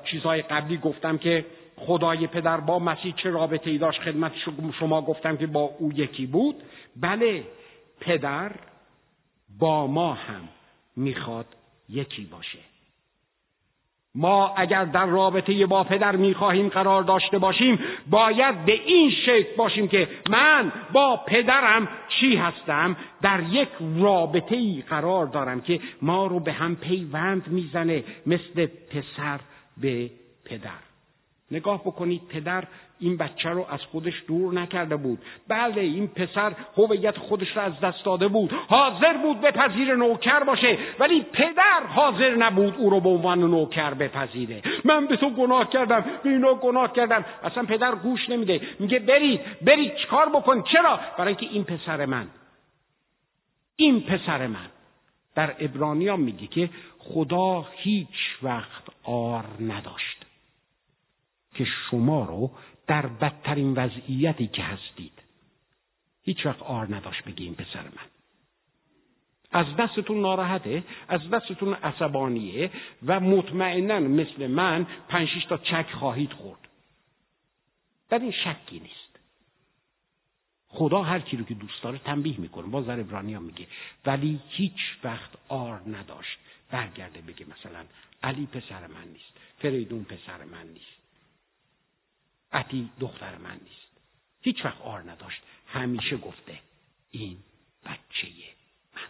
چیزهای قبلی گفتم که خدای پدر با مسیح چه رابطه ای داشت خدمت شما گفتم که با او یکی بود بله پدر با ما هم می‌خواد یکی باشه. ما اگر در رابطه با پدر می‌خواهیم قرار داشته باشیم باید به این شکل باشیم که من با پدرم چی هستم در یک رابطه ای قرار دارم که ما رو به هم پیوند می‌زنه مثل پسر به پدر. نگاه بکنید پدر این بچه رو از خودش دور نکرده بود. بله این پسر هویت خودش را از دست داده بود. حاضر بود بپذیر نوکر باشه ولی پدر حاضر نبود او رو به عنوان نوکر بپذیره. من به تو گناه کردم به اینا گناه کردم. اصلا پدر گوش نمیده. میگه برید برید چیکار بکن؟ چرا؟ برای اینکه این پسر من این پسر من. در ابرانیان میگه که خدا هیچ وقت آر نداشت که شما رو در بدترین وضعیتی که هستید. هیچ وقت آر نداشت بگیم پسر من. از دستتون ناراحته از دستتون عصبانیه و مطمئنا مثل من پنج تا چک خواهید خورد. در این شکی نیست. خدا هر کی رو که دوست داره تنبیه می‌کنه. باز در ابرانیا میگه. ولی هیچ وقت آر نداشت برگرده بگه مثلا علی پسر من نیست فریدون پسر من نیست. عتی دختر من نیست. هیچ وقت آر نداشت. همیشه گفته این بچه من.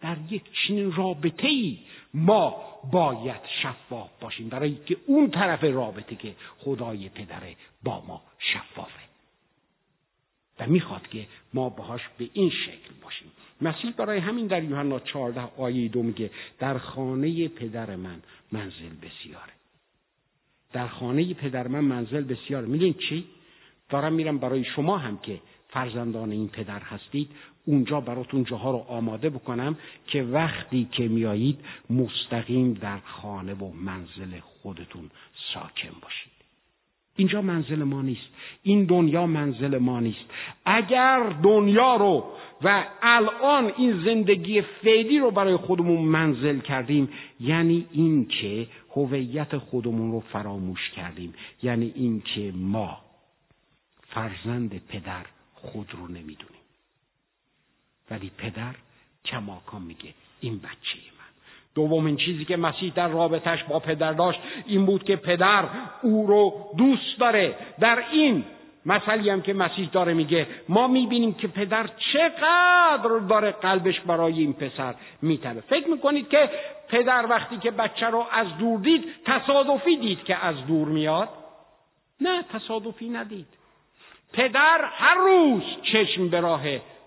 در یک چنین رابطه ای ما باید شفاف باشیم. برای که اون طرف رابطه که خدای پدره با ما شفافه. و می‌خواد که ما باهاش به این شکل باشیم. مسیح برای همین در یوحنا 14 آیه دو میگه در خانه پدر من منزل بسیاره. در خانه پدر من منزل بسیار می‌دونید چی؟ دارم میرم برای شما هم که فرزندان این پدر هستید اونجا براتون جاها رو آماده بکنم که وقتی که میایید مستقیم در خانه و منزل خودتون ساکن باشید. اینجا منزل ما نیست. این دنیا منزل ما نیست. اگر دنیا رو و الان این زندگی فعلی رو برای خودمون منزل کردیم یعنی این که هویت خودمون رو فراموش کردیم یعنی این که ما فرزند پدر خود رو نمی‌دونیم. ولی پدر کماکان میگه این بچه من دومین چیزی که مسیح در رابطش با پدر داشت این بود که پدر او رو دوست داره. در این مثلی هم که مسیح داره میگه ما می‌بینیم که پدر چقدر داره قلبش برای این پسر میتبه فکر می‌کنید که پدر وقتی که بچه رو از دور دید تصادفی دید که از دور میاد؟ نه تصادفی ندید. پدر هر روز چشم به راه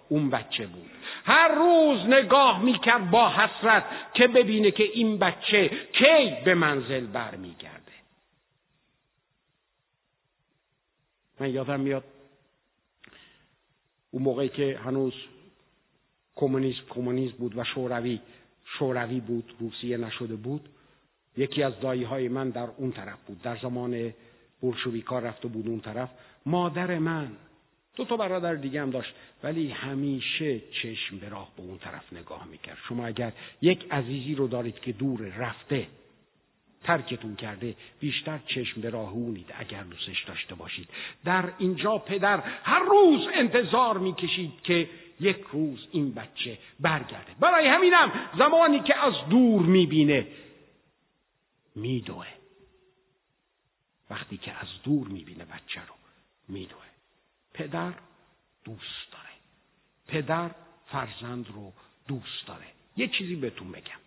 اون بچه بود. هر روز نگاه می‌کرد با حسرت که ببینه که این بچه کی به منزل برمیگرده. من یادم میاد اون موقعی که هنوز کمونیسم کمونیسم بود و شوروی شوروی بود روسیه نشده بود یکی از دایی های من در اون طرف بود در زمان بولشویکا رفته بود اون طرف. مادر من دو تا برادر دیگه هم داشت. ولی همیشه چشم به راه به اون طرف نگاه می‌کرد. شما اگر یک عزیزی رو دارید که دور رفته ترکتون کرده بیشتر چشم به راه اونید اگر دوستش داشته باشید. در اینجا پدر هر روز انتظار می‌کشید که یک روز این بچه برگرده. برای همینم زمانی که از دور می‌بینه میدوه. وقتی که از دور می‌بینه بچه رو میدوه. پدر دوست داره. پدر فرزند رو دوست داره. یه چیزی بهتون بگم.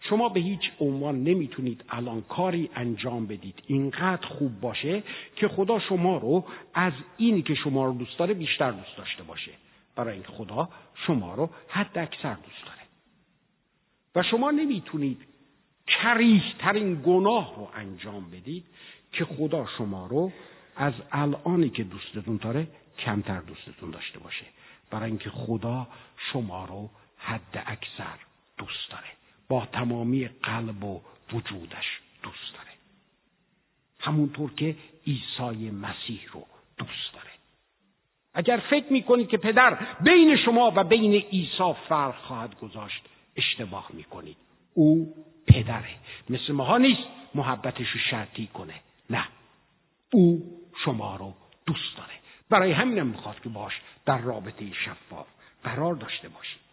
شما به هیچ عنوان نمی‌تونید الان کاری انجام بدید. اینقدر خوب باشه که خدا شما رو از اینی که شما رو دوست داره بیشتر دوست داشته باشه. برای این خدا شما رو حد اکثر دوست داره. و شما نمی‌تونید کریه ترین گناه رو انجام بدید که خدا شما رو از الانی که دوستتون داره کمتر دوستتون داشته باشه. برای اینکه خدا شما رو حد اکثر دوست داره. با تمامی قلب و وجودش دوست داره. همونطور که عیسی مسیح رو دوست داره. اگر فکر می‌کنید که پدر بین شما و بین عیسی فرق خواهد گذاشت اشتباه می‌کنید. او پدره. مثل ماها نیست محبتش رو شرطی کنه. نه. او شما رو دوست داره. برای همینم می‌خواد که باش در رابطه شفاف قرار داشته باشید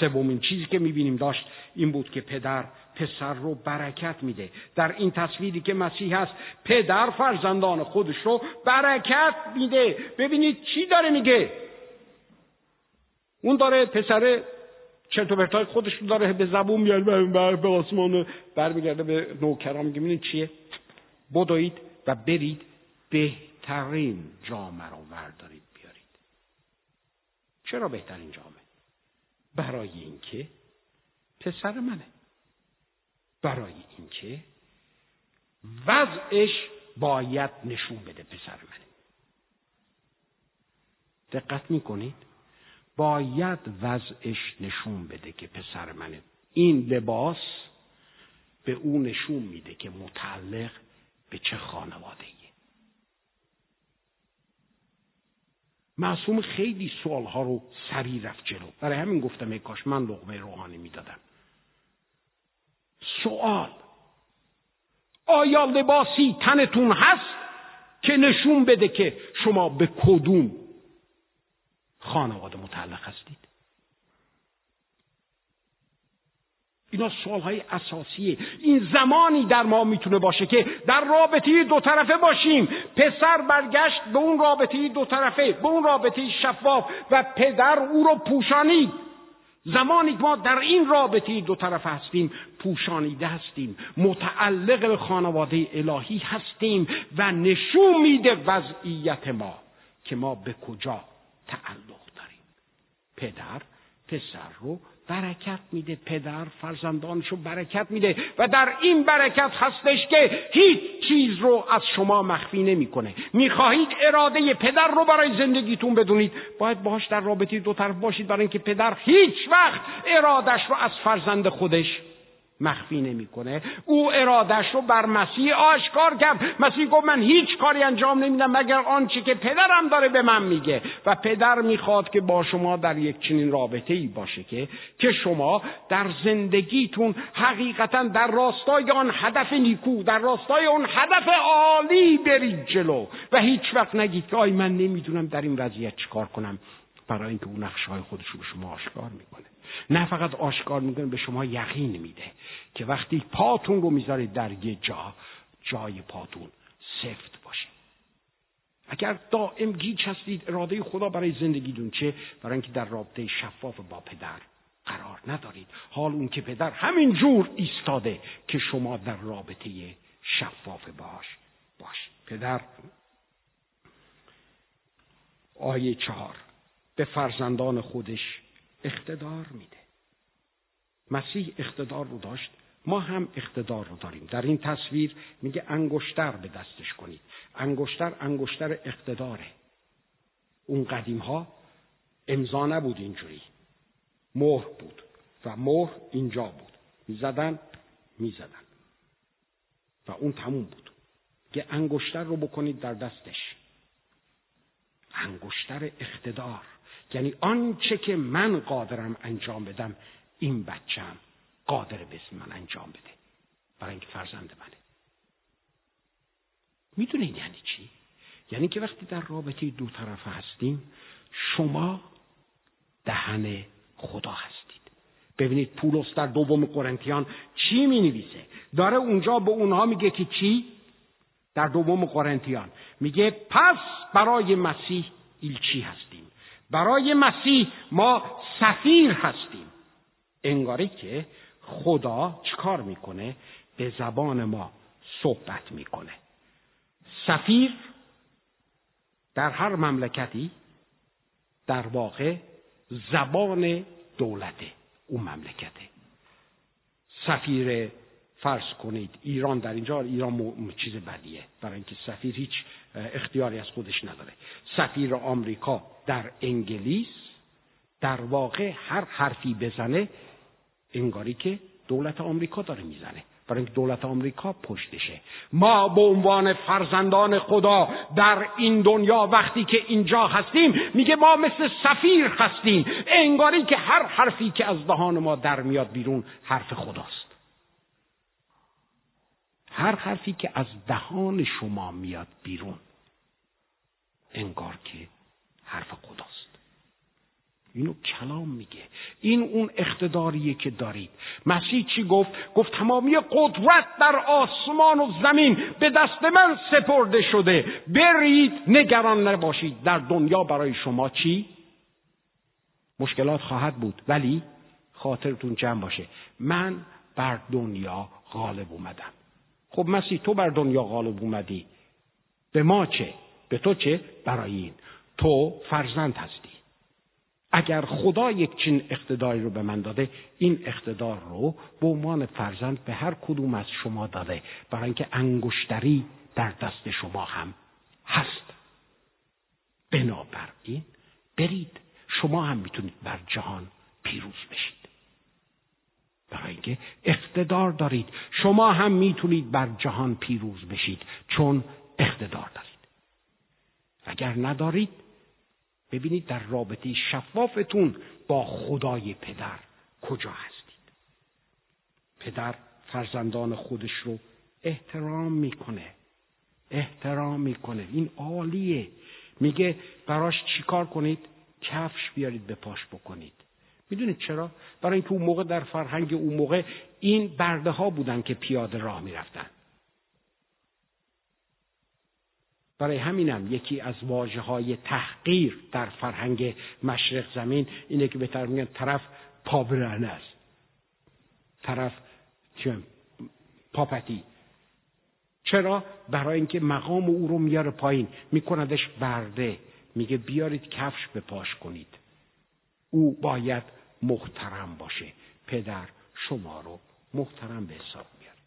سومین چیزی که می‌بینیم داشت این بود که پدر پسر رو برکت میده. در این تصویری که مسیح هست پدر فرزندان خودش رو برکت میده. ببینید چی داره میگه؟ اون داره پسر چرت و خودش رو داره به زبون میاره به آسمان برمیگرده به نوکران. میگه ببینید چیه؟ بدوید و برید بهترین جامعه رو وردارید بیارید. چرا بهترین جامعه برای اینکه پسر منه. برای اینکه وضعش باید نشون بده پسر منه. دقت می‌کنید؟ باید وضعش نشون بده که پسر منه. این لباس به او نشون میده که متعلق به چه خانواده معصوم خیلی سوالها رو سریع رفت جلو. برای همین گفتم ای کاش من لغمه روحانی می‌دادم. سوال. آیا لباسی تنتون هست که نشون بده که شما به کدوم خانواده متعلق هستید؟ اینا سوال های اساسیه. این زمانی در ما می‌تونه باشه که در رابطه دو طرفه باشیم. پسر برگشت به اون رابطه دو طرفه به اون رابطه شفاف و پدر او رو پوشانید زمانی که ما در این رابطه دو طرف هستیم پوشانیده هستیم متعلق به خانواده الهی هستیم و نشون میده وضعیت ما که ما به کجا تعلق داریم. پدر پسر رو برکت میده پدر فرزندانشو برکت میده و در این برکت هستش که هیچ چیز رو از شما مخفی نمی‌کنه. می‌خواهید اراده پدر رو برای زندگیتون بدونید. باید باهاش در رابطه دو طرف باشید برای اینکه پدر هیچ وقت ارادش رو از فرزند خودش مخفی نمی‌کنه. او ارادش رو بر مسیح آشکار کرد. مسیح گفت من هیچ کاری انجام نمیدم مگر آنچه که پدرم داره به من میگه. و پدر می‌خواد که با شما در یک چنین رابطه ای باشه که که شما در زندگیتون حقیقتا در راستای آن هدف نیکو در راستای آن هدف عالی برید جلو. و هیچ وقت نگید که آی من نمی‌دونم در این وضعیت چیکار کنم. برای اینکه او نقشه خودش رو به شما آشکار می‌کنه. نه فقط آشکار می‌کنه به شما یقین میده که وقتی پاتون رو می‌ذارید در یه جا جای پاتون سفت باشه. اگر دائم گیج هستید اراده خدا برای زندگیتون چه؟ برای اینکه در رابطه شفاف با پدر قرار ندارید. حال اون که پدر همین جور ایستاده که شما در رابطه شفاف باش باش. پدر آیه چهار. به فرزندان خودش اقتدار میده. مسیح اقتدار رو داشت ما هم اقتدار رو داریم. در این تصویر میگه انگشتر به دستش کنید. انگشتر انگشتر اقتداره. اون قدیم ها امضا نبود اینجوری. مهر بود و مهر اینجا بود. می‌زدن می‌زدن. و اون تموم بود. که انگشتر رو بکنید در دستش. انگشتر اقتدار. یعنی آنچه که من قادرم انجام بدم این بچم قادر به اسم من انجام بده. برای اینکه فرزند منه. می‌دونین یعنی چی؟ یعنی که وقتی در رابطه دو طرفه هستیم شما دهن خدا هستید. ببینید پولس در دوم قرنتیان چی می نویسه داره اونجا به اونها میگه که چی؟ در دوم قرنتیان. میگه پس برای مسیح ایلچی هستیم؟ برای مسیح ما سفیر هستیم. انگاری که خدا چیکار می‌کنه؟ به زبان ما صحبت می‌کنه. سفیر در هر مملکتی در واقع زبان دولته اون مملکته. سفیر فرض کنید ایران در اینجا ایران چیز بدیه. برای اینکه سفیر هیچ اختیاری از خودش نداره. سفیر آمریکا در انگلیس در واقع هر حرفی بزنه انگاری که دولت آمریکا داره می‌زنه. برای اینکه دولت آمریکا پشتشه. ما به عنوان فرزندان خدا در این دنیا وقتی که اینجا هستیم میگه ما مثل سفیر هستیم. انگاری که هر حرفی که از دهان ما در میاد بیرون حرف خداست. هر حرفی که از دهان شما میاد بیرون انگار که حرف خداست. اینو کلام میگه. این اون اقتداریه که دارید. مسیح چی گفت؟ گفت تمامی قدرت در آسمان و زمین به دست من سپرده شده. برید نگران نباشید. در دنیا برای شما چی؟ مشکلات خواهد بود ولی خاطرتون جمع باشه. من بر دنیا غالب اومدم. خب مسیح تو بر دنیا غالب اومدی. به ما چه؟ به تو چه؟ برای این. تو فرزند هستی. اگر خدا یک چین اقتداری رو به من داده این اقتدار رو به عنوان فرزند به هر کدوم از شما داده. برای اینکه انگشتری در دست شما هم هست. بنابراین برید شما هم می‌تونید بر جهان پیروز بشید. برای اینکه اقتدار دارید شما هم می‌تونید بر جهان پیروز بشید. چون اقتدار دارید. اگر ندارید ببینید در رابطه شفافتون با خدای پدر کجا هستید. پدر فرزندان خودش رو احترام می‌کنه. احترام می‌کنه. این عالیه. میگه براش چیکار کنید؟ کفش بیارید به پاش بکنید. می‌دونید چرا؟ برای اینکه اون موقع در فرهنگ اون موقع این برده ها بودن که پیاده راه می‌رفتن. برای همینم یکی از واجه های تحقیر در فرهنگ مشرق زمین اینه که بهتر میگن طرف پابرانه است. طرف پاپتی. چرا؟ برای اینکه مقام او رو میاره پایین. میکندش برده. میگه بیارید کفش به پاش کنید. او باید محترم باشه. پدر شما رو محترم به حساب میاره.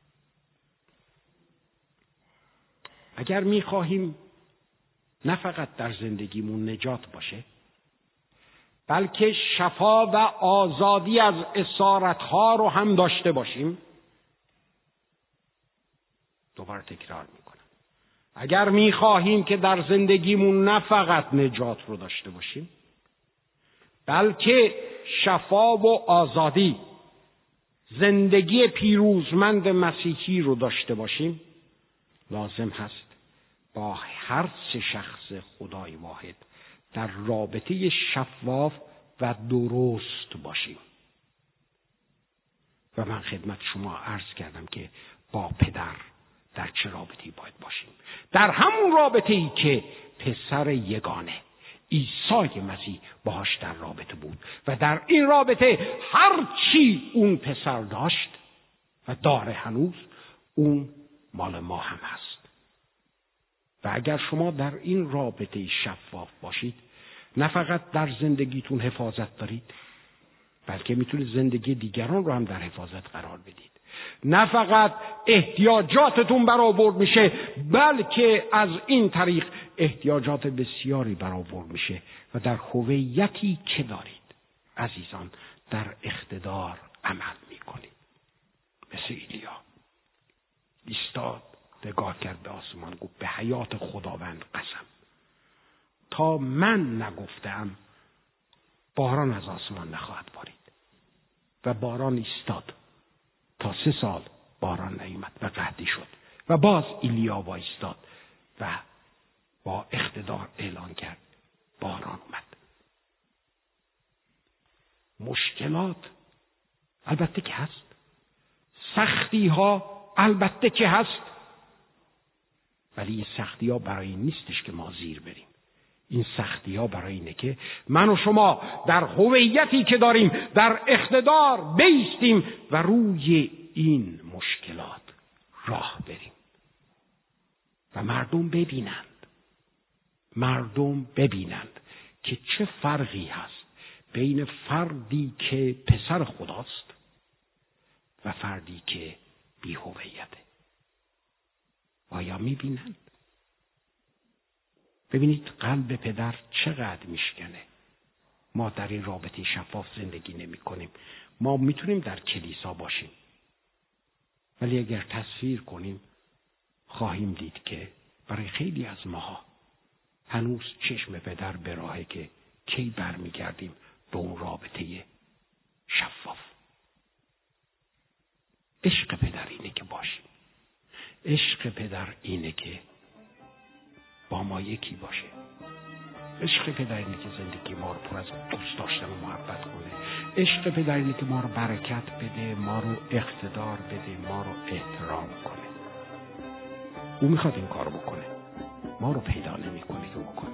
اگر می‌خواهیم نه فقط در زندگیمون نجات باشه بلکه شفا و آزادی از اسارتها رو هم داشته باشیم. دوباره تکرار می‌کنم. اگر می‌خواهیم که در زندگیمون نه فقط نجات رو داشته باشیم بلکه شفا و آزادی زندگی پیروزمند مسیحی رو داشته باشیم لازم هست با هر سه شخص خدای واحد در رابطه شفاف و درست باشیم. و من خدمت شما عرض کردم که با پدر در چه رابطی باید باشیم؟ در همون رابطه ای که پسر یگانه عیسی مسیح باهاش در رابطه بود و در این رابطه هر چی اون پسر داشت و داره هنوز اون مال ما هم هست. و اگر شما در این رابطه شفاف باشید نه فقط در زندگیتون حفاظت دارید بلکه می‌تونید زندگی دیگران رو هم در حفاظت قرار بدید. نه فقط احتیاجاتتون برآورد میشه بلکه از این طریق احتیاجات بسیاری برآورد میشه و در هویتی که دارید عزیزان در اقتدار عمل می‌کنید. مثل ایلیا ایستاد. نگاه کرد به آسمان گفت به حیات خداوند قسم. تا من نگفتم باران از آسمان نخواهد بارید. و باران ایستاد. تا سه سال باران نیومد و قحطی شد. و باز ایلیا وایستاد و با اقتدار اعلان کرد باران اومد. مشکلات البته که هست. سختی ها البته که هست. ولی این سختی ها برای این نیستش که ما زیر بریم. این سختی ها برای اینه که من و شما در هویتی که داریم در اقتدار بیستیم و روی این مشکلات راه بریم. و مردم ببینند. مردم ببینند که چه فرقی هست بین فردی که پسر خداست و فردی که بیهویته. آیا می‌بینند ببینید قلب پدر چقدر میشکنه. ما در این رابطه شفاف زندگی نمی کنیم ما می‌تونیم در کلیسا باشیم. ولی اگر تصویر کنیم خواهیم دید که برای خیلی از ماها هنوز چشم پدر به راهه که کی برمیگردیم به اون رابطه شفاف. عشق پدر اینه که باشیم. عشق پدر اینه که با ما یکی باشه. عشق پدر اینه که زندگی ما رو پر از دوست داشتن و محبت کنه. عشق پدر اینه که ما رو برکت بده ما رو اقتدار بده ما رو احترام کنه. او می‌خواد این کار بکنه. ما رو پیدا نمی‌کنه که بکنه.